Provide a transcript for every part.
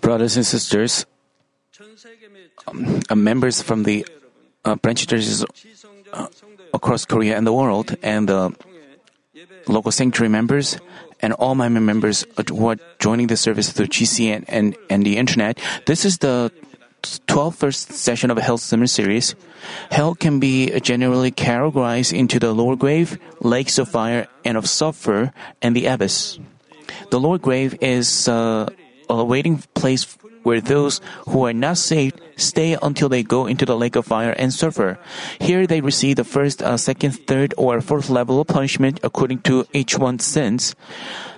brothers and sisters, um, uh, members from the uh, branch churches uh, across Korea and the world, and the local sanctuary members, and all my members who are joining the service through GCN and, and the internet. This is the 12th first session of a Hell Summer Series. Hell can be generally categorized into the lower grave, lakes of fire and of sulfur, and the abyss. The lower grave is uh, a waiting place where those who are not saved stay until they go into the lake of fire and suffer. Here they receive the first, uh, second, third, or fourth level of punishment according to each one's sins.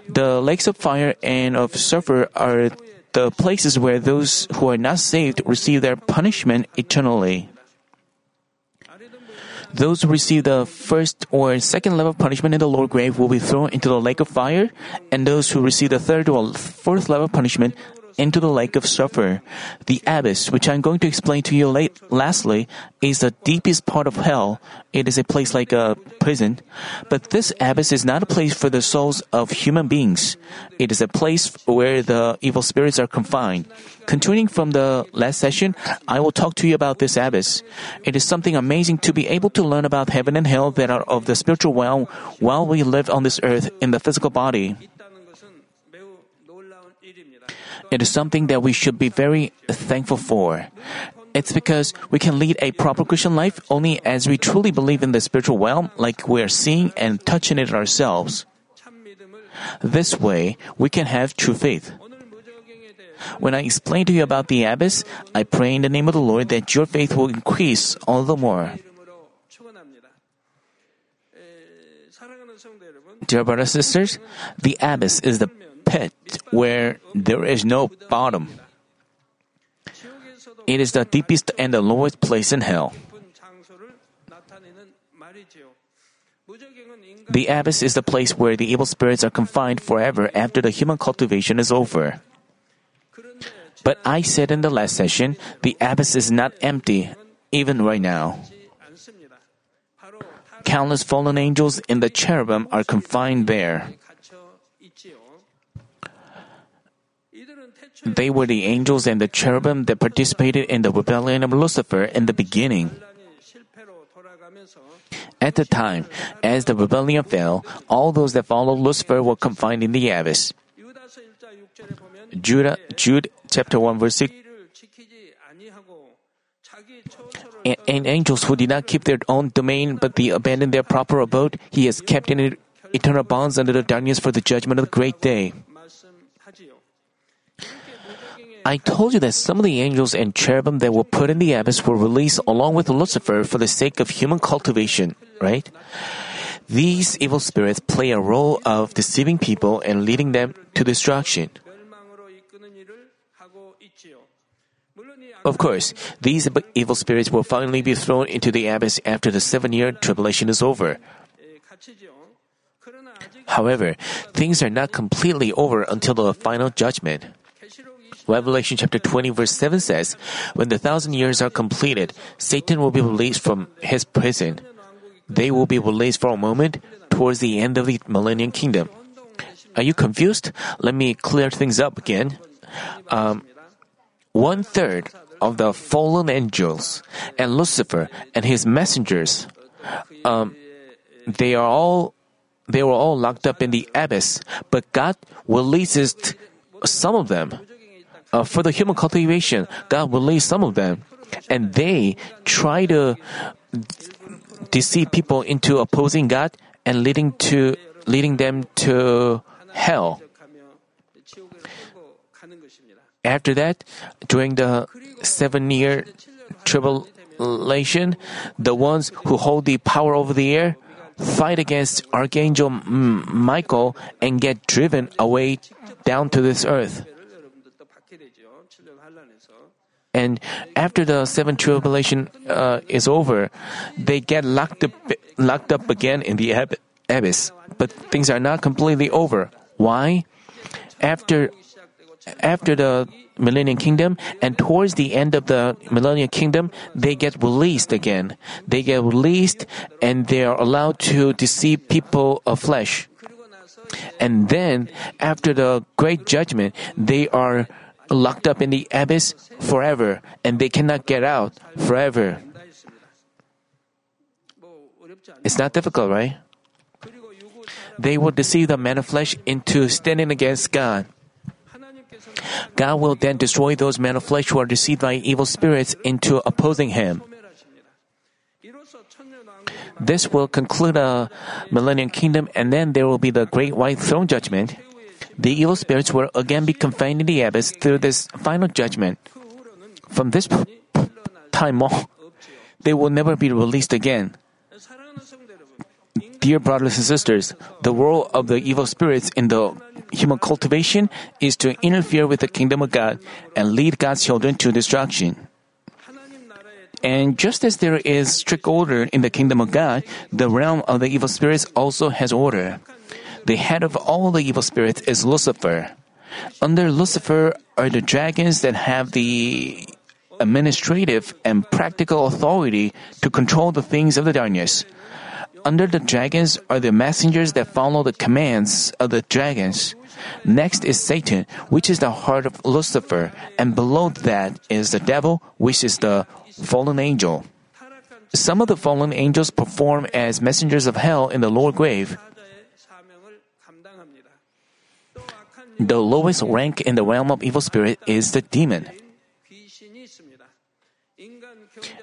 The lakes of fire and of sulfur are the places where those who are not saved receive their punishment eternally. Those who receive the first or second level punishment in the lower grave will be thrown into the lake of fire, and those who receive the third or fourth level punishment into the lake of sulfur. The abyss, which I'm going to explain to you late, lastly, is the deepest part of hell. It is a place like a prison. But this abyss is not a place for the souls of human beings. It is a place where the evil spirits are confined. Continuing from the last session, I will talk to you about this abyss. It is something amazing to be able to learn about heaven and hell that are of the spiritual realm while we live on this earth in the physical body. It is something that we should be very thankful for. It's because we can lead a proper Christian life only as we truly believe in the spiritual realm, like we are seeing and touching it ourselves. This way, we can have true faith. When I explain to you about the abyss, I pray in the name of the Lord that your faith will increase all the more. Dear brothers and sisters, the abyss is the pit where there is no bottom. It is the deepest and the lowest place in hell. The abyss is the place where the evil spirits are confined forever after the human cultivation is over. But I said in the last session, the abyss is not empty, even right now. Countless fallen angels and the cherubim are confined there. They were the angels and the cherubim that participated in the rebellion of Lucifer in the beginning. At the time, as the rebellion fell, all those that followed Lucifer were confined in the abyss. Judah, Jude chapter 1 verse 6. And, angels who did not keep their own domain but they abandoned their proper abode, he has kept in eternal bonds under the darkness for the judgment of the great day. I told you that some of the angels and cherubim that were put in the abyss were released along with Lucifer for the sake of human cultivation, right? These evil spirits play a role of deceiving people and leading them to destruction. Of course, these evil spirits will finally be thrown into the abyss after the seven year tribulation is over. However, things are not completely over until the final judgment. Revelation chapter 20 verse 7 says, When the thousand years are completed, Satan will be released from his prison. They will be released for a moment towards the end of the millennium kingdom. Are you confused? Let me clear things up again. Um, one third of the fallen angels and Lucifer and his messengers, um, they are all they were all locked up in the abyss, but God releases some of them uh, for the human cultivation, God released some of them, and they try to deceive people into opposing God and leading to leading them to hell. After that, during the seven year tribulation, the ones who hold the power over the air fight against Archangel Michael and get driven away down to this earth. And after the seven tribulation uh, is over, they get locked up, locked up again in the ab- abyss. But things are not completely over. Why? After after the millennium kingdom and towards the end of the millennium kingdom, they get released again. They get released and they are allowed to deceive people of flesh. And then, after the great judgment, they are locked up in the abyss forever and they cannot get out forever. It's not difficult, right? They will deceive the man of flesh into standing against God. God will then destroy those men of flesh who are deceived by evil spirits into opposing him. This will conclude a Millennium kingdom, and then there will be the great white throne judgment the evil spirits will again be confined in the abyss through this final judgment. From this time on, they will never be released again. Dear brothers and sisters, the role of the evil spirits in the human cultivation is to interfere with the kingdom of God and lead God's children to destruction. And just as there is strict order in the kingdom of God, the realm of the evil spirits also has order. The head of all the evil spirits is Lucifer. Under Lucifer are the dragons that have the administrative and practical authority to control the things of the darkness. Under the dragons are the messengers that follow the commands of the dragons. Next is Satan, which is the heart of Lucifer, and below that is the devil, which is the fallen angel. Some of the fallen angels perform as messengers of hell in the lower grave. the lowest rank in the realm of evil spirit is the demon.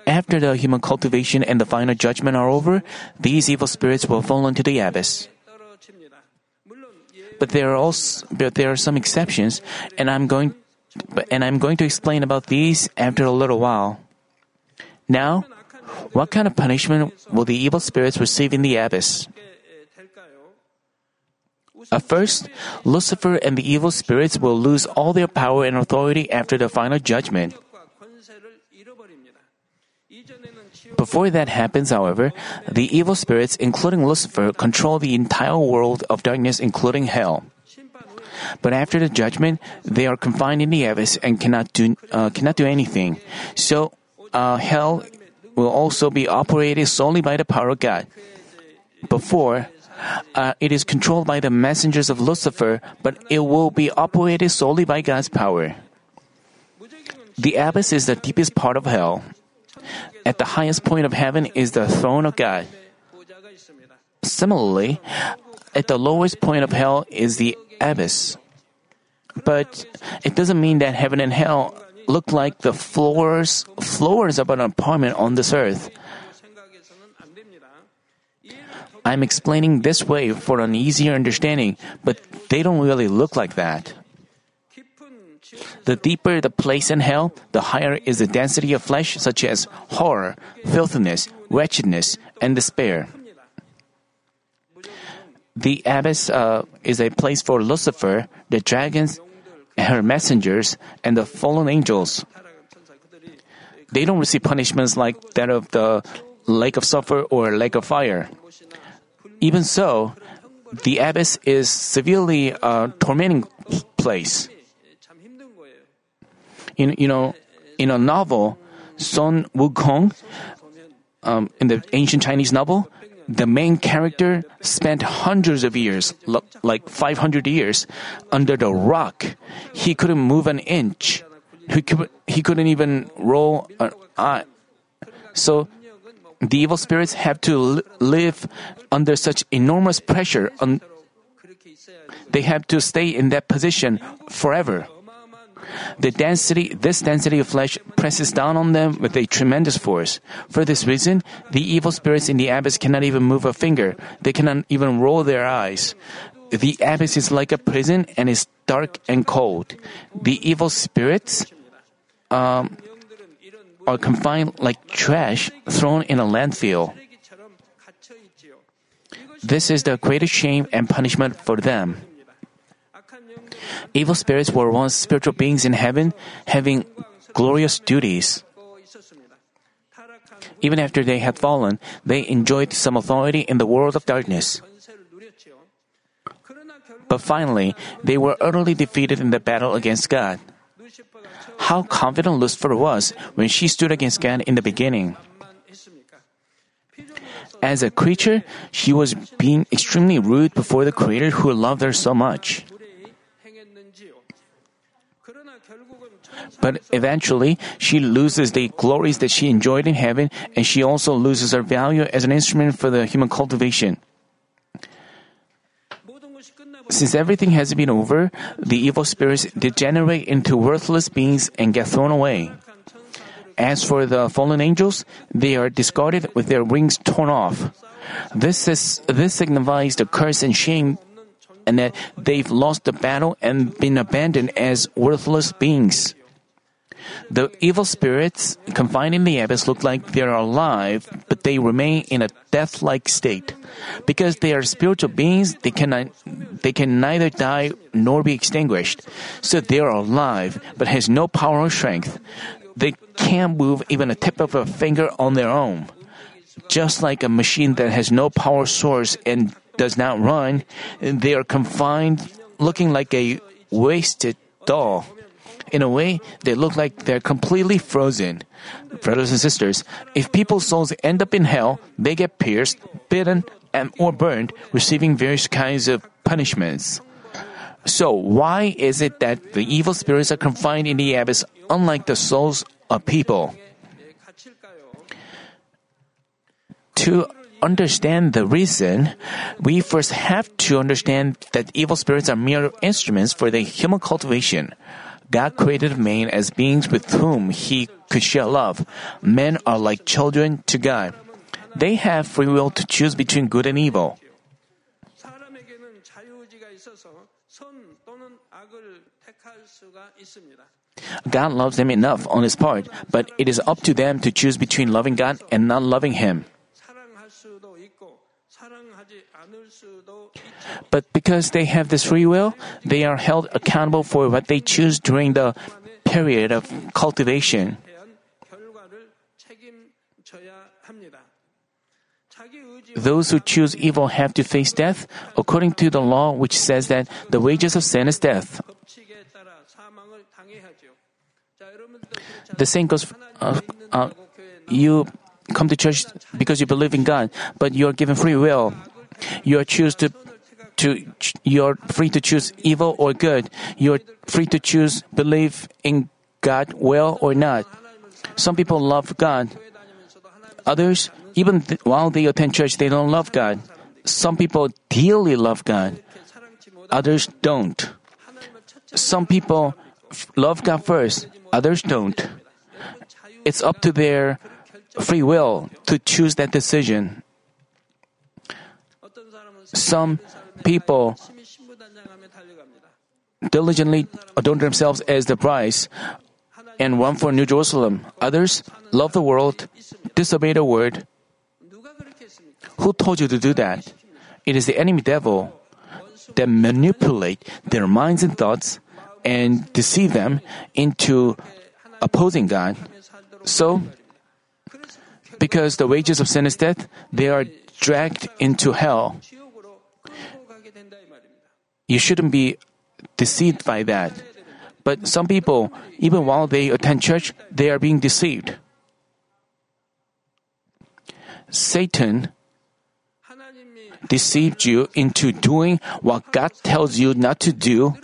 After the human cultivation and the final judgment are over, these evil spirits will fall into the abyss. But there are also, but there are some exceptions, and I'm going and I'm going to explain about these after a little while. Now, what kind of punishment will the evil spirits receive in the abyss? At first, Lucifer and the evil spirits will lose all their power and authority after the final judgment. Before that happens, however, the evil spirits, including Lucifer, control the entire world of darkness, including hell. But after the judgment, they are confined in the abyss and cannot do, uh, cannot do anything. So, uh, hell will also be operated solely by the power of God. Before, uh, it is controlled by the messengers of Lucifer, but it will be operated solely by God's power. The abyss is the deepest part of hell. At the highest point of heaven is the throne of God. Similarly, at the lowest point of hell is the abyss. But it doesn't mean that heaven and hell look like the floors floors of an apartment on this earth. I'm explaining this way for an easier understanding, but they don't really look like that. The deeper the place in hell, the higher is the density of flesh, such as horror, filthiness, wretchedness, and despair. The abyss uh, is a place for Lucifer, the dragons, her messengers, and the fallen angels. They don't receive punishments like that of the lake of sulfur or lake of fire. Even so, the abyss is severely uh, tormenting place. In, you know, in a novel, Sun Wukong, um, in the ancient Chinese novel, the main character spent hundreds of years, lo- like 500 years, under the rock. He couldn't move an inch. He, could, he couldn't even roll an eye. So the evil spirits have to live under such enormous pressure. They have to stay in that position forever. The density, this density of flesh presses down on them with a tremendous force. For this reason, the evil spirits in the abyss cannot even move a finger. They cannot even roll their eyes. The abyss is like a prison and is dark and cold. The evil spirits um, are confined like trash thrown in a landfill. This is the greatest shame and punishment for them. Evil spirits were once spiritual beings in heaven, having glorious duties. Even after they had fallen, they enjoyed some authority in the world of darkness. But finally, they were utterly defeated in the battle against God. How confident Lucifer was when she stood against God in the beginning. As a creature, she was being extremely rude before the Creator who loved her so much. But eventually, she loses the glories that she enjoyed in heaven, and she also loses her value as an instrument for the human cultivation. Since everything has been over, the evil spirits degenerate into worthless beings and get thrown away. As for the fallen angels, they are discarded with their wings torn off. This is this signifies the curse and shame and that they've lost the battle and been abandoned as worthless beings. The evil spirits confined in the abyss look like they are alive, but they remain in a death-like state. Because they are spiritual beings, they cannot, they can neither die nor be extinguished. So they are alive, but has no power or strength. They can't move even a tip of a finger on their own. Just like a machine that has no power source and does not run, they are confined, looking like a wasted doll. In a way, they look like they're completely frozen. Brothers and sisters, if people's souls end up in hell, they get pierced, bitten, and or burned, receiving various kinds of punishments. So, why is it that the evil spirits are confined in the abyss unlike the souls of people? To understand the reason, we first have to understand that evil spirits are mere instruments for the human cultivation. God created man as beings with whom he could share love. Men are like children to God. They have free will to choose between good and evil. God loves them enough on his part, but it is up to them to choose between loving God and not loving him. But because they have this free will, they are held accountable for what they choose during the period of cultivation. Those who choose evil have to face death according to the law which says that the wages of sin is death. The same goes, uh, uh, you come to church because you believe in God, but you are given free will. You are choose to, to you are free to choose evil or good. You are free to choose believe in God well or not. Some people love God. Others, even th- while they attend church, they don't love God. Some people dearly love God. Others don't. Some people f- love God first. Others don't. It's up to their free will to choose that decision some people diligently adorn themselves as the price and run for New Jerusalem. Others love the world, disobey the word. Who told you to do that? It is the enemy devil that manipulate their minds and thoughts and deceive them into opposing God. So, because the wages of sin is death, they are dragged into hell. You shouldn't be deceived by that. But some people, even while they attend church, they are being deceived. Satan deceived you into doing what God tells you not to do,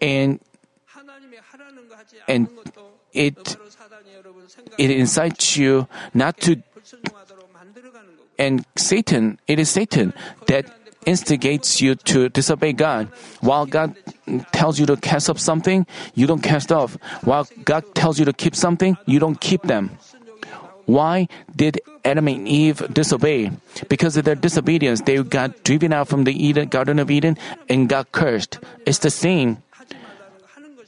and and it it incites you not to and Satan, it is Satan that instigates you to disobey God. While God tells you to cast up something, you don't cast off. While God tells you to keep something, you don't keep them. Why did Adam and Eve disobey? Because of their disobedience, they got driven out from the Eden, Garden of Eden and got cursed. It's the same.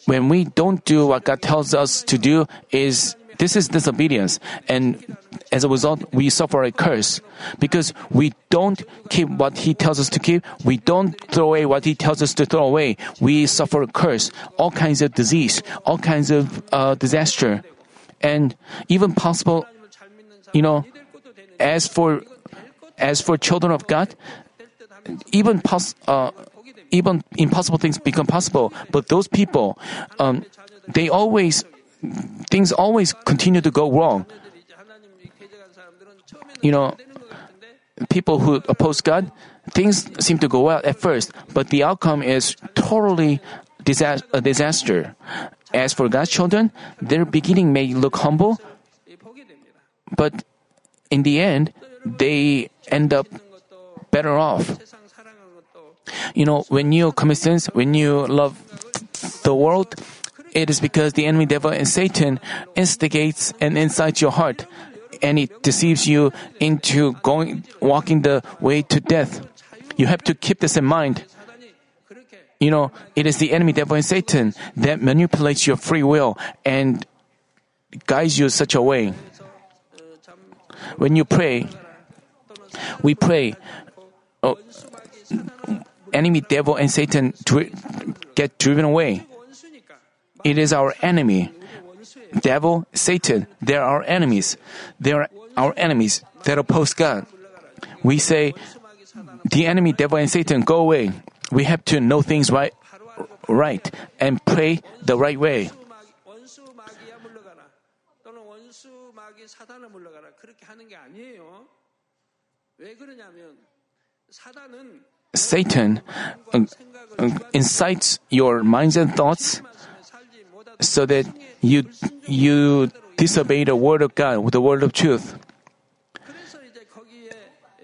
When we don't do what God tells us to do, is this is disobedience, and as a result, we suffer a curse because we don't keep what He tells us to keep. We don't throw away what He tells us to throw away. We suffer a curse, all kinds of disease, all kinds of uh, disaster, and even possible. You know, as for as for children of God, even pos- uh, even impossible things become possible. But those people, um, they always things always continue to go wrong. You know, people who oppose God, things seem to go well at first, but the outcome is totally disa- a disaster. As for God's children, their beginning may look humble, but in the end, they end up better off. You know, when you commit sins, when you love the world, it is because the enemy devil and Satan instigates and incites your heart, and it deceives you into going walking the way to death. You have to keep this in mind. You know, it is the enemy devil and Satan that manipulates your free will and guides you such a way. When you pray, we pray, oh, enemy devil and Satan dri- get driven away. It is our enemy. Devil, Satan, they're our enemies. They're our enemies that oppose God. We say, the enemy, devil, and Satan, go away. We have to know things right, right and pray the right way. Satan uh, uh, incites your minds and thoughts so that you, you disobey the word of God, the word of truth.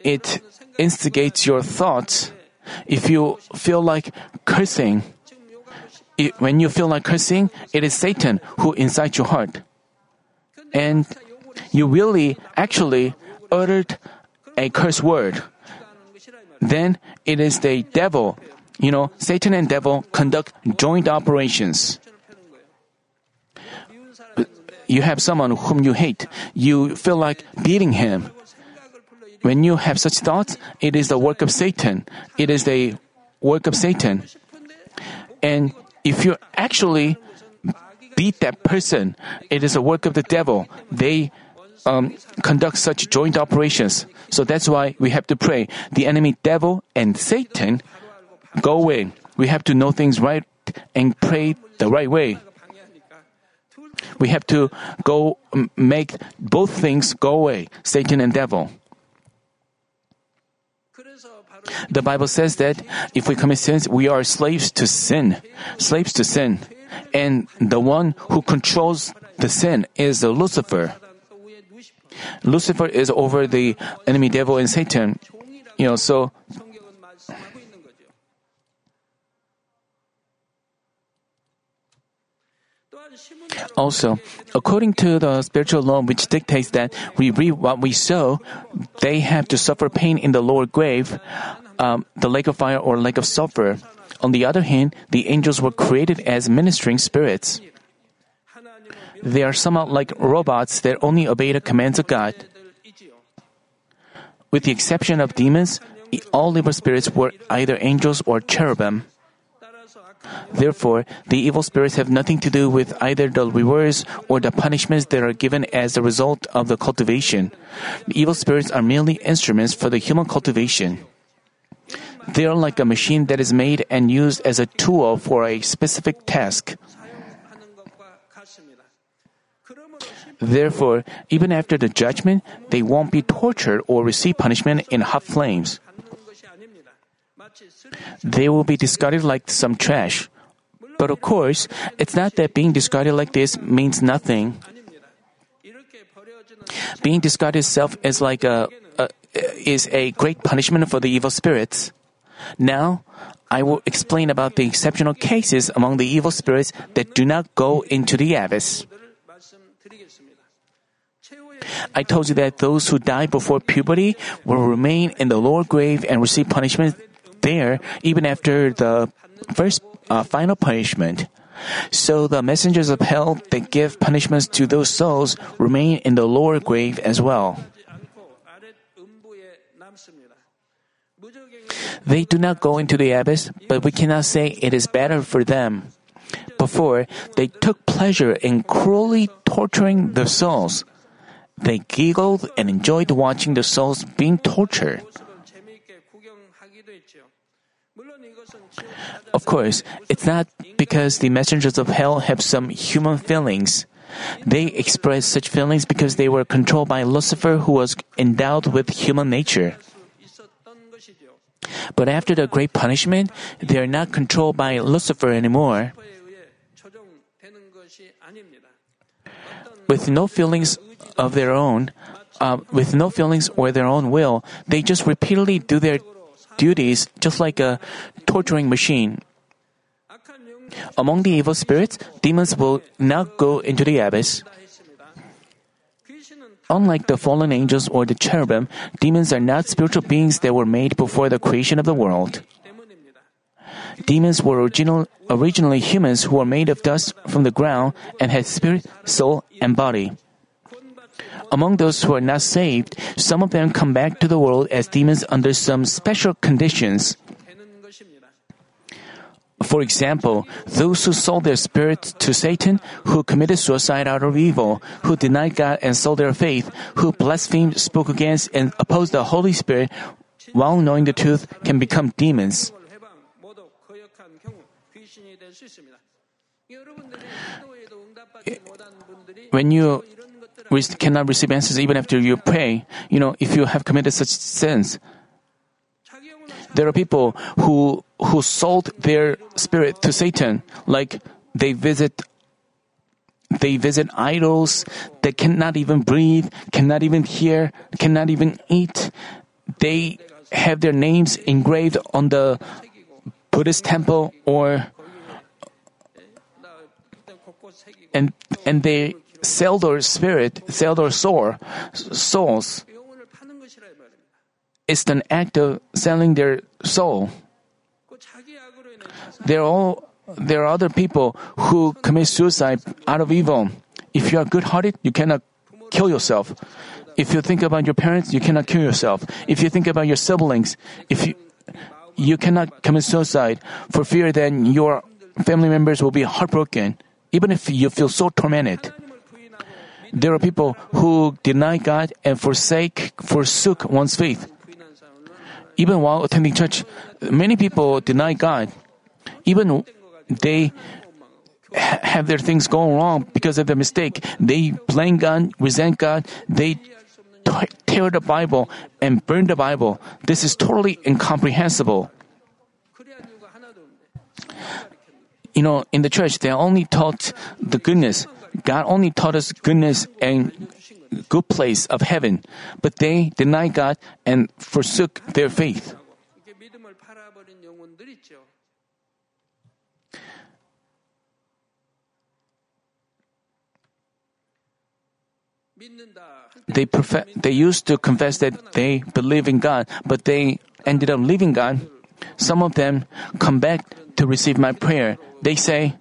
It instigates your thoughts. If you feel like cursing, it, when you feel like cursing, it is Satan who incites your heart. And you really, actually uttered a curse word. Then it is the devil. You know, Satan and devil conduct joint operations you have someone whom you hate, you feel like beating him. When you have such thoughts, it is the work of Satan. It is the work of Satan. And if you actually beat that person, it is a work of the devil. They um, conduct such joint operations. So that's why we have to pray. The enemy devil and Satan go away. We have to know things right and pray the right way. We have to go make both things go away, Satan and devil. The Bible says that if we commit sins, we are slaves to sin, slaves to sin. And the one who controls the sin is Lucifer. Lucifer is over the enemy devil and Satan. You know, so Also, according to the spiritual law which dictates that we reap what we sow, they have to suffer pain in the lower grave, um, the lake of fire or lake of sulfur. On the other hand, the angels were created as ministering spirits. They are somewhat like robots that only obey the commands of God. With the exception of demons, all evil spirits were either angels or cherubim. Therefore, the evil spirits have nothing to do with either the rewards or the punishments that are given as a result of the cultivation. The evil spirits are merely instruments for the human cultivation. They are like a machine that is made and used as a tool for a specific task. Therefore, even after the judgment, they won't be tortured or receive punishment in hot flames they will be discarded like some trash. But of course, it's not that being discarded like this means nothing. Being discarded itself is like a, a is a great punishment for the evil spirits. Now, I will explain about the exceptional cases among the evil spirits that do not go into the abyss. I told you that those who die before puberty will remain in the lower grave and receive punishment there even after the first uh, final punishment. So the messengers of hell that give punishments to those souls remain in the lower grave as well. They do not go into the abyss, but we cannot say it is better for them. Before, they took pleasure in cruelly torturing the souls. They giggled and enjoyed watching the souls being tortured. Of course, it's not because the messengers of hell have some human feelings. They express such feelings because they were controlled by Lucifer, who was endowed with human nature. But after the great punishment, they are not controlled by Lucifer anymore. With no feelings of their own, uh, with no feelings or their own will, they just repeatedly do their duties just like a torturing machine. Among the evil spirits, demons will not go into the abyss. Unlike the fallen angels or the cherubim, demons are not spiritual beings that were made before the creation of the world. Demons were original, originally humans who were made of dust from the ground and had spirit, soul, and body. Among those who are not saved, some of them come back to the world as demons under some special conditions. For example, those who sold their spirit to Satan, who committed suicide out of evil, who denied God and sold their faith, who blasphemed, spoke against, and opposed the Holy Spirit while knowing the truth, can become demons. When you cannot receive answers even after you pray. You know, if you have committed such sins. There are people who who sold their spirit to Satan, like they visit they visit idols, they cannot even breathe, cannot even hear, cannot even eat. They have their names engraved on the Buddhist temple or and and they sell their spirit, sell their soul, souls. It's an act of selling their soul. There are, all, there are other people who commit suicide out of evil. If you are good hearted, you cannot kill yourself. If you think about your parents, you cannot kill yourself. If you think about your siblings, if you, you cannot commit suicide for fear that your family members will be heartbroken, even if you feel so tormented there are people who deny God and forsake, forsook one's faith. Even while attending church, many people deny God. Even they have their things go wrong because of their mistake. They blame God, resent God, they tear the Bible and burn the Bible. This is totally incomprehensible. You know, in the church, they are only taught the goodness. God only taught us goodness and good place of heaven, but they denied God and forsook their faith. They, prof- they used to confess that they believe in God, but they ended up leaving God. Some of them come back to receive my prayer. They say,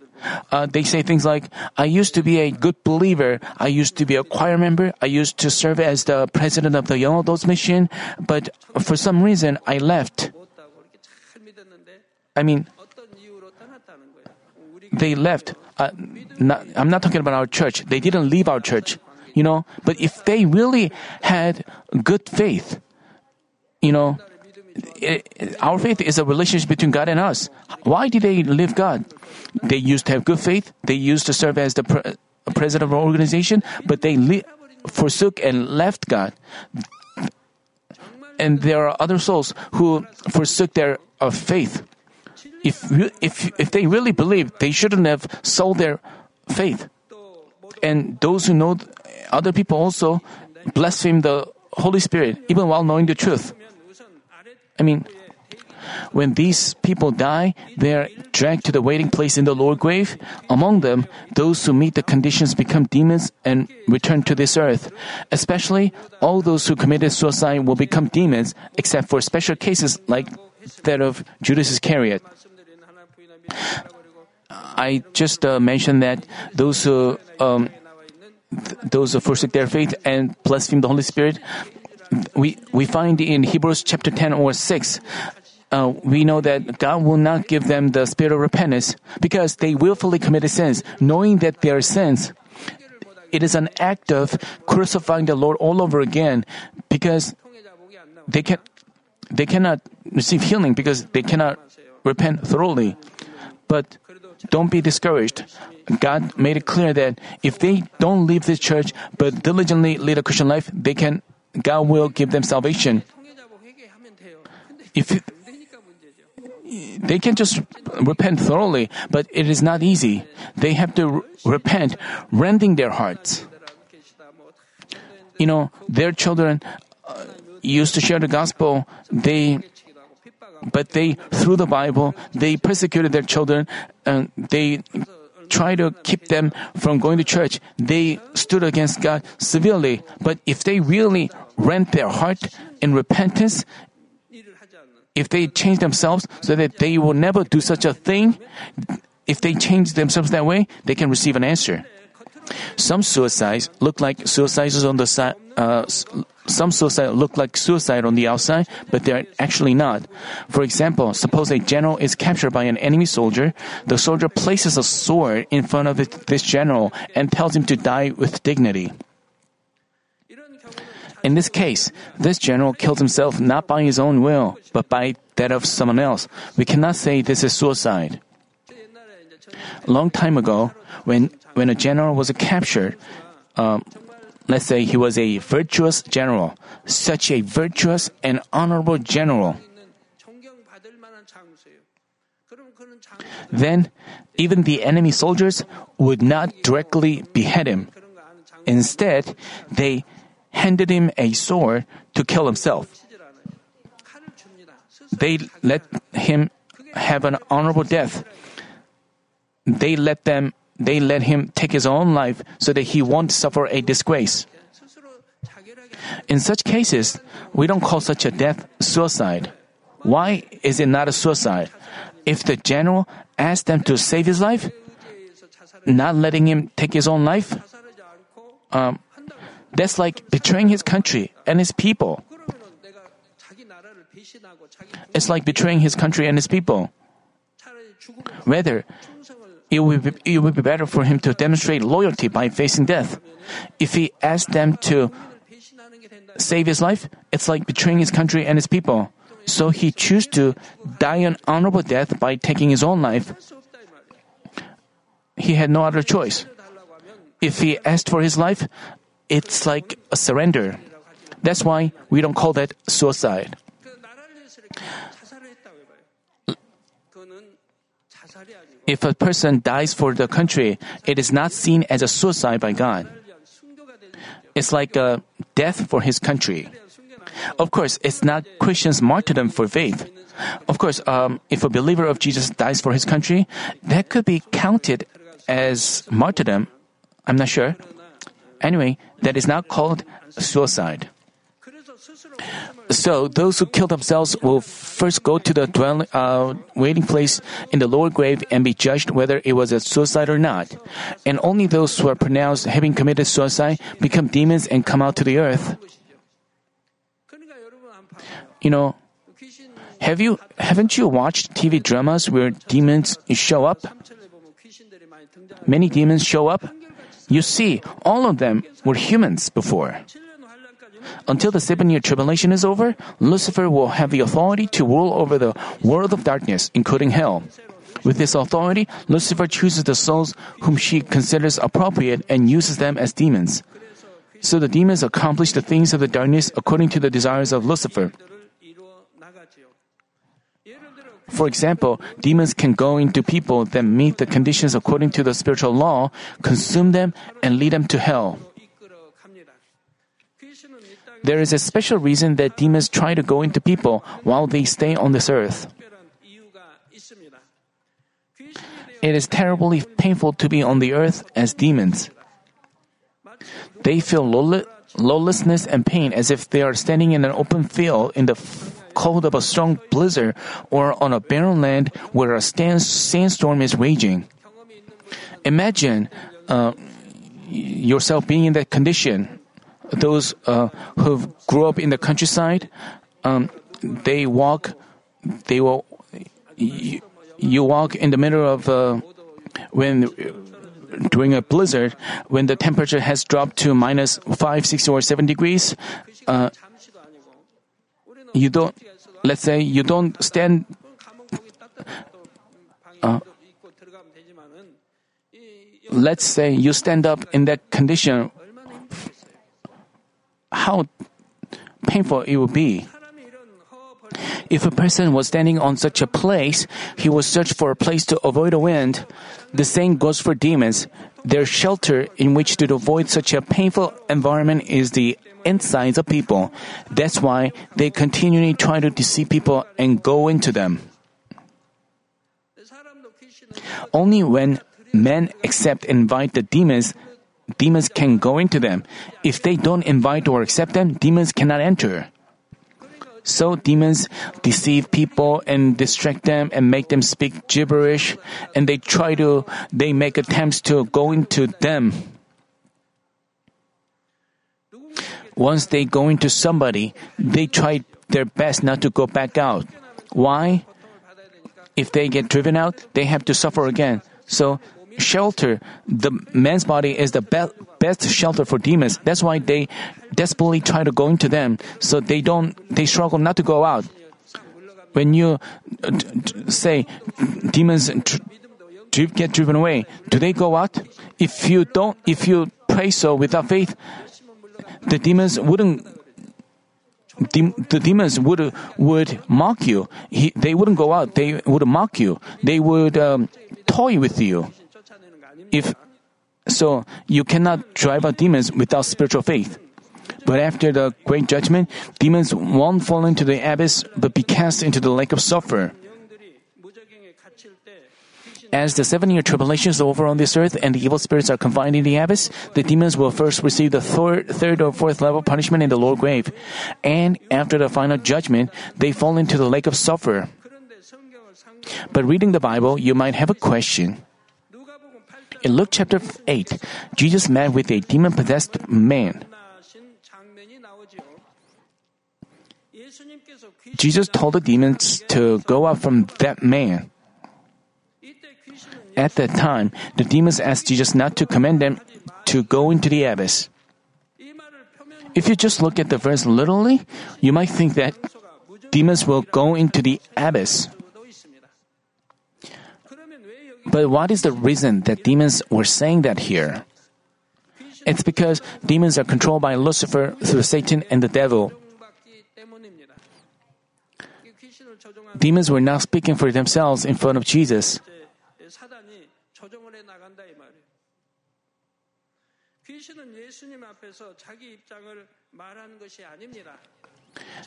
uh, they say things like, I used to be a good believer, I used to be a choir member, I used to serve as the president of the young adults mission, but for some reason I left. I mean, they left. Uh, not, I'm not talking about our church. They didn't leave our church, you know. But if they really had good faith, you know, our faith is a relationship between God and us. Why did they leave God? They used to have good faith. They used to serve as the pre- president of our organization, but they le- forsook and left God. And there are other souls who forsook their uh, faith if if if they really believe, they shouldn't have sold their faith. And those who know th- other people also blaspheme the Holy Spirit even while knowing the truth. I mean, when these people die, they are dragged to the waiting place in the lower grave. Among them, those who meet the conditions become demons and return to this earth. Especially, all those who committed suicide will become demons, except for special cases like that of Judas Iscariot. I just uh, mentioned that those who um, th- those who forsake their faith and blaspheme the Holy Spirit, we, we find in Hebrews chapter 10 or 6, uh, we know that God will not give them the spirit of repentance because they willfully committed sins, knowing that their sins. It is an act of crucifying the Lord all over again because they can they cannot receive healing because they cannot repent thoroughly. But don't be discouraged. God made it clear that if they don't leave this church but diligently lead a Christian life, they can God will give them salvation. If they can just repent thoroughly, but it is not easy. They have to re- repent, rending their hearts. You know, their children uh, used to share the gospel. They, but they through the Bible, they persecuted their children, and they try to keep them from going to church. They stood against God severely. But if they really rent their heart in repentance, if they change themselves so that they will never do such a thing, if they change themselves that way, they can receive an answer. Some suicides look like suicides on the side. Uh, some suicide look like suicide on the outside, but they're actually not. For example, suppose a general is captured by an enemy soldier. The soldier places a sword in front of this general and tells him to die with dignity. In this case, this general killed himself not by his own will, but by that of someone else. We cannot say this is suicide. Long time ago, when, when a general was captured, um, let's say he was a virtuous general, such a virtuous and honorable general, then even the enemy soldiers would not directly behead him. Instead, they handed him a sword to kill himself. They let him have an honorable death. They let them they let him take his own life so that he won't suffer a disgrace. In such cases, we don't call such a death suicide. Why is it not a suicide? If the general asked them to save his life, not letting him take his own life, um, that's like betraying his country and his people. It's like betraying his country and his people. Rather, it would, be, it would be better for him to demonstrate loyalty by facing death. If he asked them to save his life, it's like betraying his country and his people. So he chose to die an honorable death by taking his own life. He had no other choice. If he asked for his life, it's like a surrender. That's why we don't call that suicide. If a person dies for the country, it is not seen as a suicide by God. It's like a death for his country. Of course, it's not Christians' martyrdom for faith. Of course, um, if a believer of Jesus dies for his country, that could be counted as martyrdom. I'm not sure. Anyway, that is not called suicide. So those who kill themselves will first go to the dwelling, uh, waiting place in the lower grave and be judged whether it was a suicide or not. And only those who are pronounced having committed suicide become demons and come out to the earth. You know, have you haven't you watched TV dramas where demons show up? Many demons show up. You see, all of them were humans before. Until the seven year tribulation is over, Lucifer will have the authority to rule over the world of darkness, including hell. With this authority, Lucifer chooses the souls whom she considers appropriate and uses them as demons. So the demons accomplish the things of the darkness according to the desires of Lucifer. For example, demons can go into people that meet the conditions according to the spiritual law, consume them, and lead them to hell. There is a special reason that demons try to go into people while they stay on this earth. It is terribly painful to be on the earth as demons. They feel lawlessness and pain as if they are standing in an open field in the cold of a strong blizzard or on a barren land where a sandstorm is raging. Imagine uh, yourself being in that condition. Those uh, who grew up in the countryside, um, they walk, they will, you, you, walk in the middle of uh, when during a blizzard, when the temperature has dropped to minus five, six, or seven degrees, uh, you don't, let's say you don't stand, uh, let's say you stand up in that condition, how painful it would be. If a person was standing on such a place, he would search for a place to avoid the wind. The same goes for demons. Their shelter in which to avoid such a painful environment is the insides of people. That's why they continually try to deceive people and go into them. Only when men accept and invite the demons, demons can go into them. If they don't invite or accept them, demons cannot enter. So demons deceive people and distract them and make them speak gibberish and they try to, they make attempts to go into them. Once they go into somebody, they try their best not to go back out. Why? If they get driven out, they have to suffer again. So shelter, the man's body is the be- best shelter for demons. That's why they desperately try to go into them, so they don't, they struggle not to go out. When you uh, say demons get driven away, do they go out? If you don't, if you pray so without faith, the demons wouldn't. the demons would would mock you. He, they wouldn't go out. They would mock you. They would um, toy with you. If so, you cannot drive out demons without spiritual faith. But after the great judgment, demons won't fall into the abyss but be cast into the lake of sulfur. As the seven year tribulation is over on this earth and the evil spirits are confined in the abyss, the demons will first receive the third, third or fourth level punishment in the lower grave. And after the final judgment, they fall into the lake of sulfur. But reading the Bible, you might have a question. In Luke chapter 8, Jesus met with a demon possessed man. Jesus told the demons to go out from that man. At that time, the demons asked Jesus not to command them to go into the abyss. If you just look at the verse literally, you might think that demons will go into the abyss. But what is the reason that demons were saying that here? It's because demons are controlled by Lucifer through Satan and the devil. Demons were not speaking for themselves in front of Jesus.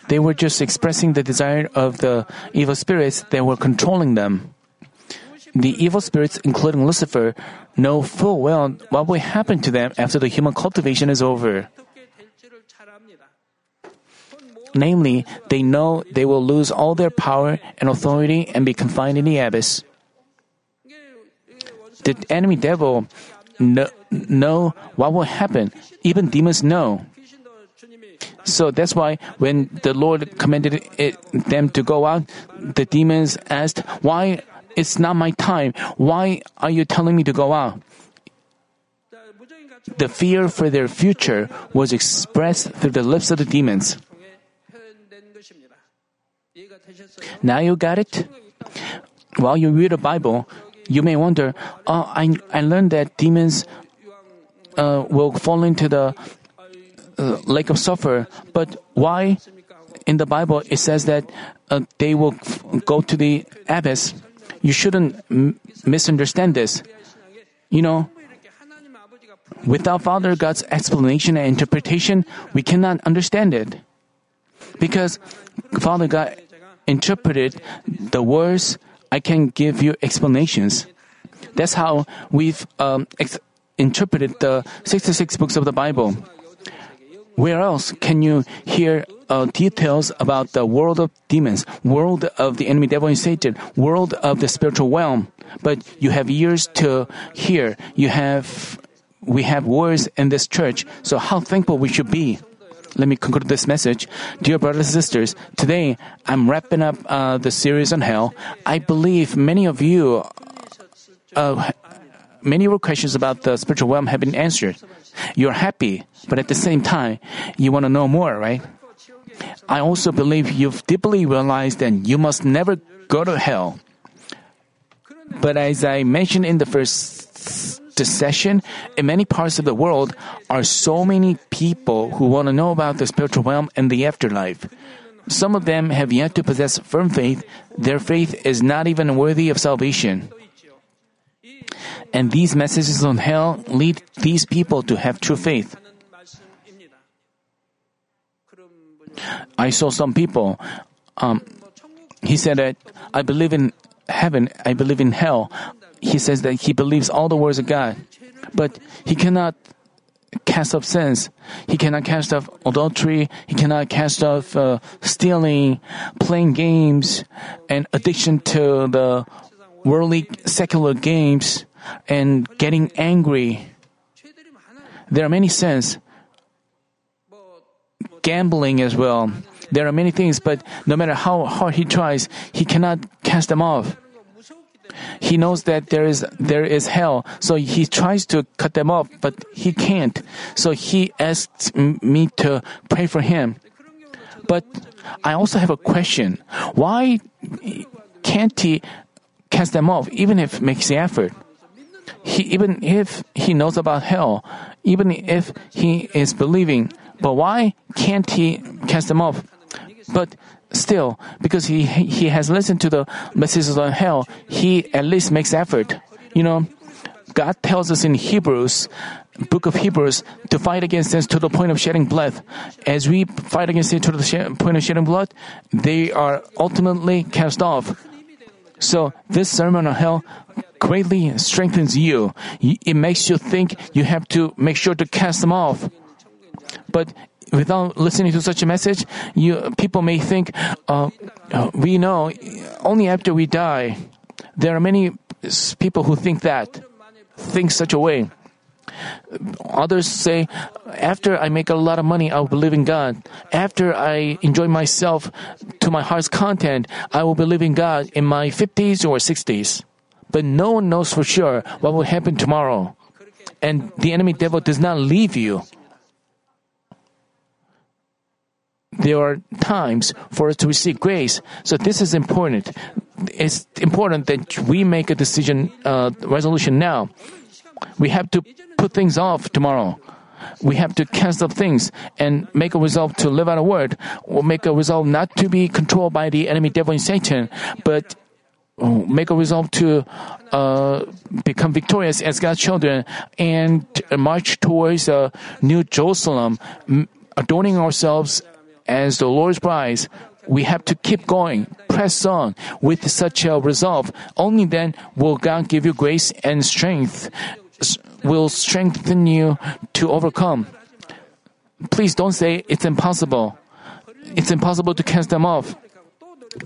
They were just expressing the desire of the evil spirits that were controlling them. The evil spirits, including Lucifer, know full well what will happen to them after the human cultivation is over. Namely, they know they will lose all their power and authority and be confined in the abyss. The enemy devil know, know what will happen. Even demons know. So that's why when the Lord commanded it, them to go out, the demons asked, Why it's not my time. Why are you telling me to go out? The fear for their future was expressed through the lips of the demons. Now you got it? While you read the Bible, you may wonder, oh, I, I learned that demons uh, will fall into the uh, lake of sulfur, but why in the Bible it says that uh, they will f- go to the abyss? You shouldn't m- misunderstand this. You know, without Father God's explanation and interpretation, we cannot understand it. Because Father God interpreted the words, I can give you explanations. That's how we've um, ex- interpreted the 66 books of the Bible. Where else can you hear uh, details about the world of demons, world of the enemy devil and Satan, world of the spiritual realm? But you have ears to hear. You have, we have words in this church. So how thankful we should be. Let me conclude this message. Dear brothers and sisters, today I'm wrapping up uh, the series on hell. I believe many of you, uh, many of your questions about the spiritual realm have been answered. You're happy, but at the same time, you want to know more, right? I also believe you've deeply realized that you must never go to hell. But as I mentioned in the first session, in many parts of the world are so many people who want to know about the spiritual realm and the afterlife. Some of them have yet to possess firm faith. Their faith is not even worthy of salvation. And these messages on hell lead these people to have true faith. I saw some people. Um, he said that I believe in heaven, I believe in hell. He says that he believes all the words of God, but he cannot cast off sins. He cannot cast off adultery. He cannot cast off uh, stealing, playing games, and addiction to the worldly secular games, and getting angry. There are many sins gambling as well. There are many things, but no matter how hard he tries, he cannot cast them off. He knows that there is there is hell, so he tries to cut them off, but he can't. So he asks me to pray for him. But I also have a question: Why can't he cast them off, even if makes the effort? He even if he knows about hell, even if he is believing, but why can't he cast them off? But still, because he he has listened to the messages on hell, he at least makes effort. You know, God tells us in Hebrews, book of Hebrews, to fight against sins to the point of shedding blood. As we fight against sin to the point of shedding blood, they are ultimately cast off. So this sermon on hell greatly strengthens you. It makes you think you have to make sure to cast them off. But without listening to such a message, you people may think, uh, uh, we know only after we die. There are many people who think that, think such a way. Others say, after I make a lot of money, I will believe in God. After I enjoy myself to my heart's content, I will believe in God in my 50s or 60s. But no one knows for sure what will happen tomorrow. And the enemy devil does not leave you. There are times for us to receive grace. So this is important. It's important that we make a decision, uh, resolution now. We have to put things off tomorrow. We have to cancel things and make a resolve to live out a word, or make a resolve not to be controlled by the enemy devil and Satan, but uh, make a resolve to uh, become victorious as God's children and march towards uh, New Jerusalem, adorning ourselves as the Lord's bride. We have to keep going, press on with such a resolve. Only then will God give you grace and strength, will strengthen you to overcome. Please don't say it's impossible. It's impossible to cast them off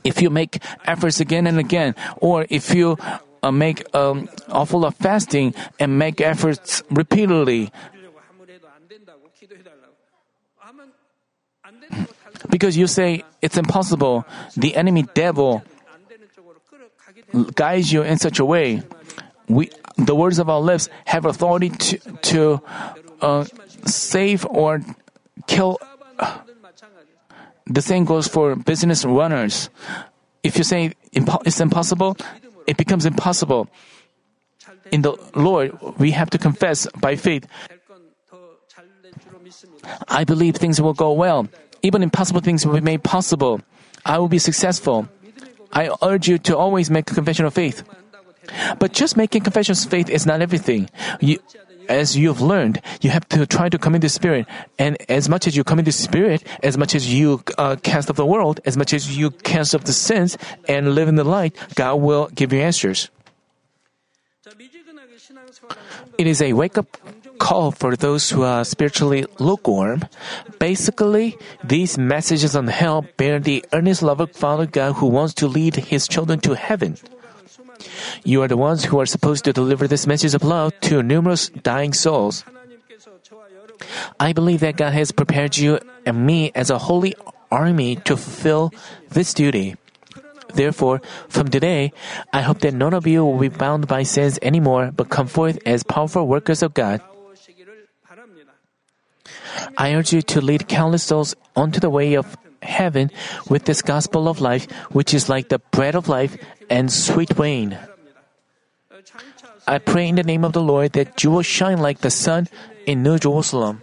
if you make efforts again and again, or if you uh, make um, awful of fasting and make efforts repeatedly, Because you say it's impossible, the enemy devil guides you in such a way. We, the words of our lips have authority to, to uh, save or kill. The same goes for business runners. If you say it's impossible, it becomes impossible. In the Lord, we have to confess by faith. I believe things will go well even impossible things will be made possible. I will be successful. I urge you to always make a confession of faith. But just making confession of faith is not everything. You, as you've learned, you have to try to come into spirit. And as much as you come into spirit, as much as you uh, cast off the world, as much as you cast off the sins and live in the light, God will give you answers. It is a wake up call for those who are spiritually lukewarm. Basically, these messages on hell bear the earnest love of Father God who wants to lead his children to heaven. You are the ones who are supposed to deliver this message of love to numerous dying souls. I believe that God has prepared you and me as a holy army to fulfill this duty. Therefore, from today, I hope that none of you will be bound by sins anymore, but come forth as powerful workers of God. I urge you to lead countless souls onto the way of heaven with this gospel of life, which is like the bread of life and sweet wine. I pray in the name of the Lord that you will shine like the sun in New Jerusalem.